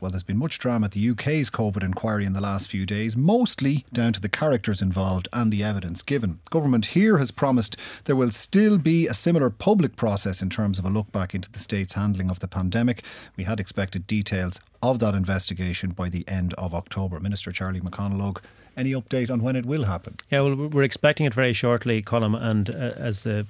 Well, there's been much drama at the UK's COVID inquiry in the last few days, mostly down to the characters involved and the evidence given. Government here has promised there will still be a similar public process in terms of a look back into the state's handling of the pandemic. We had expected details of that investigation by the end of October. Minister Charlie McConalogue, any update on when it will happen? Yeah, well, we're expecting it very shortly, Colm, and uh, as the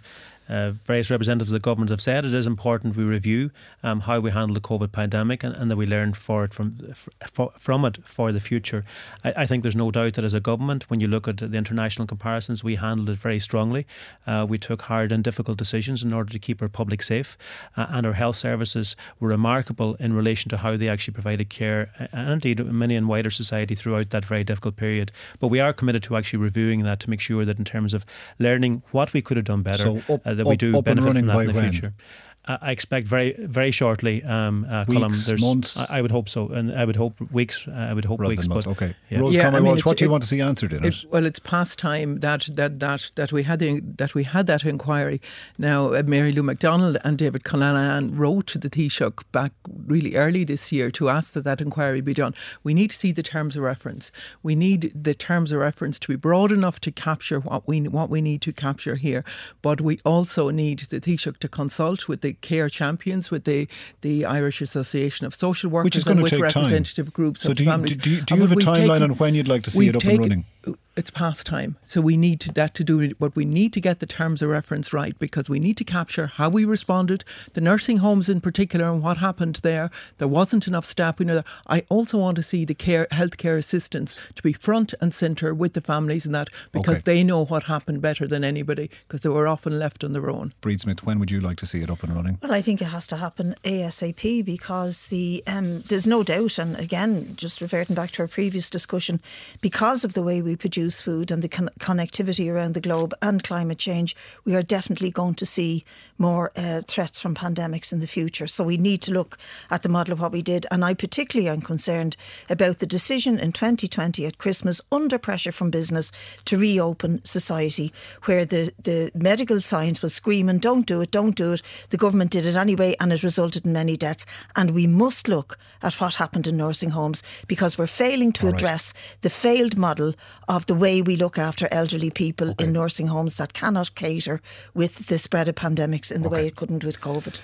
uh, various representatives of the government have said it is important we review um, how we handle the COVID pandemic and, and that we learn for it from for, from it for the future. I, I, think there's no doubt that as a government, when you look at the international comparisons, we handled it very strongly. Uh, we took hard and difficult decisions in order to keep our public safe, uh, and our health services were remarkable in relation to how they actually provided care, and indeed many in wider society throughout that very difficult period. But we are committed to actually reviewing that to make sure that in terms of learning what we could have done better. So up, uh, that we do benefit from that in the when? future. I expect very very shortly. Um, uh, weeks, Colm, there's, months. I, I, would hope so, and I would hope weeks. Uh, I would hope Rather weeks. But okay, yeah. Rose yeah, I mean, what do you it, want to see answered in it, it? Well, it's past time that that that that we had the, that we had that inquiry. Now, uh, Mary Lou McDonald and David Cullinane wrote to the Taoiseach back really early this year to ask that that inquiry be done. We need to see the terms of reference. We need the terms of reference to be broad enough to capture what we what we need to capture here, but we also need the Taoiseach to consult with the care champions with the, the Irish Association of Social Workers which is and with representative time. groups so of do you, families. Do you, do you uh, have a timeline taken, on when you'd like to see it up taken, and running? It's past time. So we need to, that to do it, but we need to get the terms of reference right because we need to capture how we responded, the nursing homes in particular, and what happened there. There wasn't enough staff. We know that. I also want to see the care healthcare assistants to be front and centre with the families and that because okay. they know what happened better than anybody because they were often left on their own. Bríd Smith, when would you like to see it up and running? Well, I think it has to happen ASAP because the um, there's no doubt, and again, just reverting back to our previous discussion, because of the way we produce produce food and the con- connectivity around the globe and climate change, we are definitely going to see more uh, threats from pandemics in the future. So we need to look at the model of what we did. And I particularly am concerned about the decision in 2020 at Christmas, under pressure from business, to reopen society, where the, the medical science was screaming, don't do it, don't do it. The government did it anyway, and it resulted in many deaths. And we must look at what happened in nursing homes because we're failing to address the failed model of the way we look after elderly people okay. in nursing homes that cannot cater with the spread of pandemics in the okay. way it couldn't with COVID.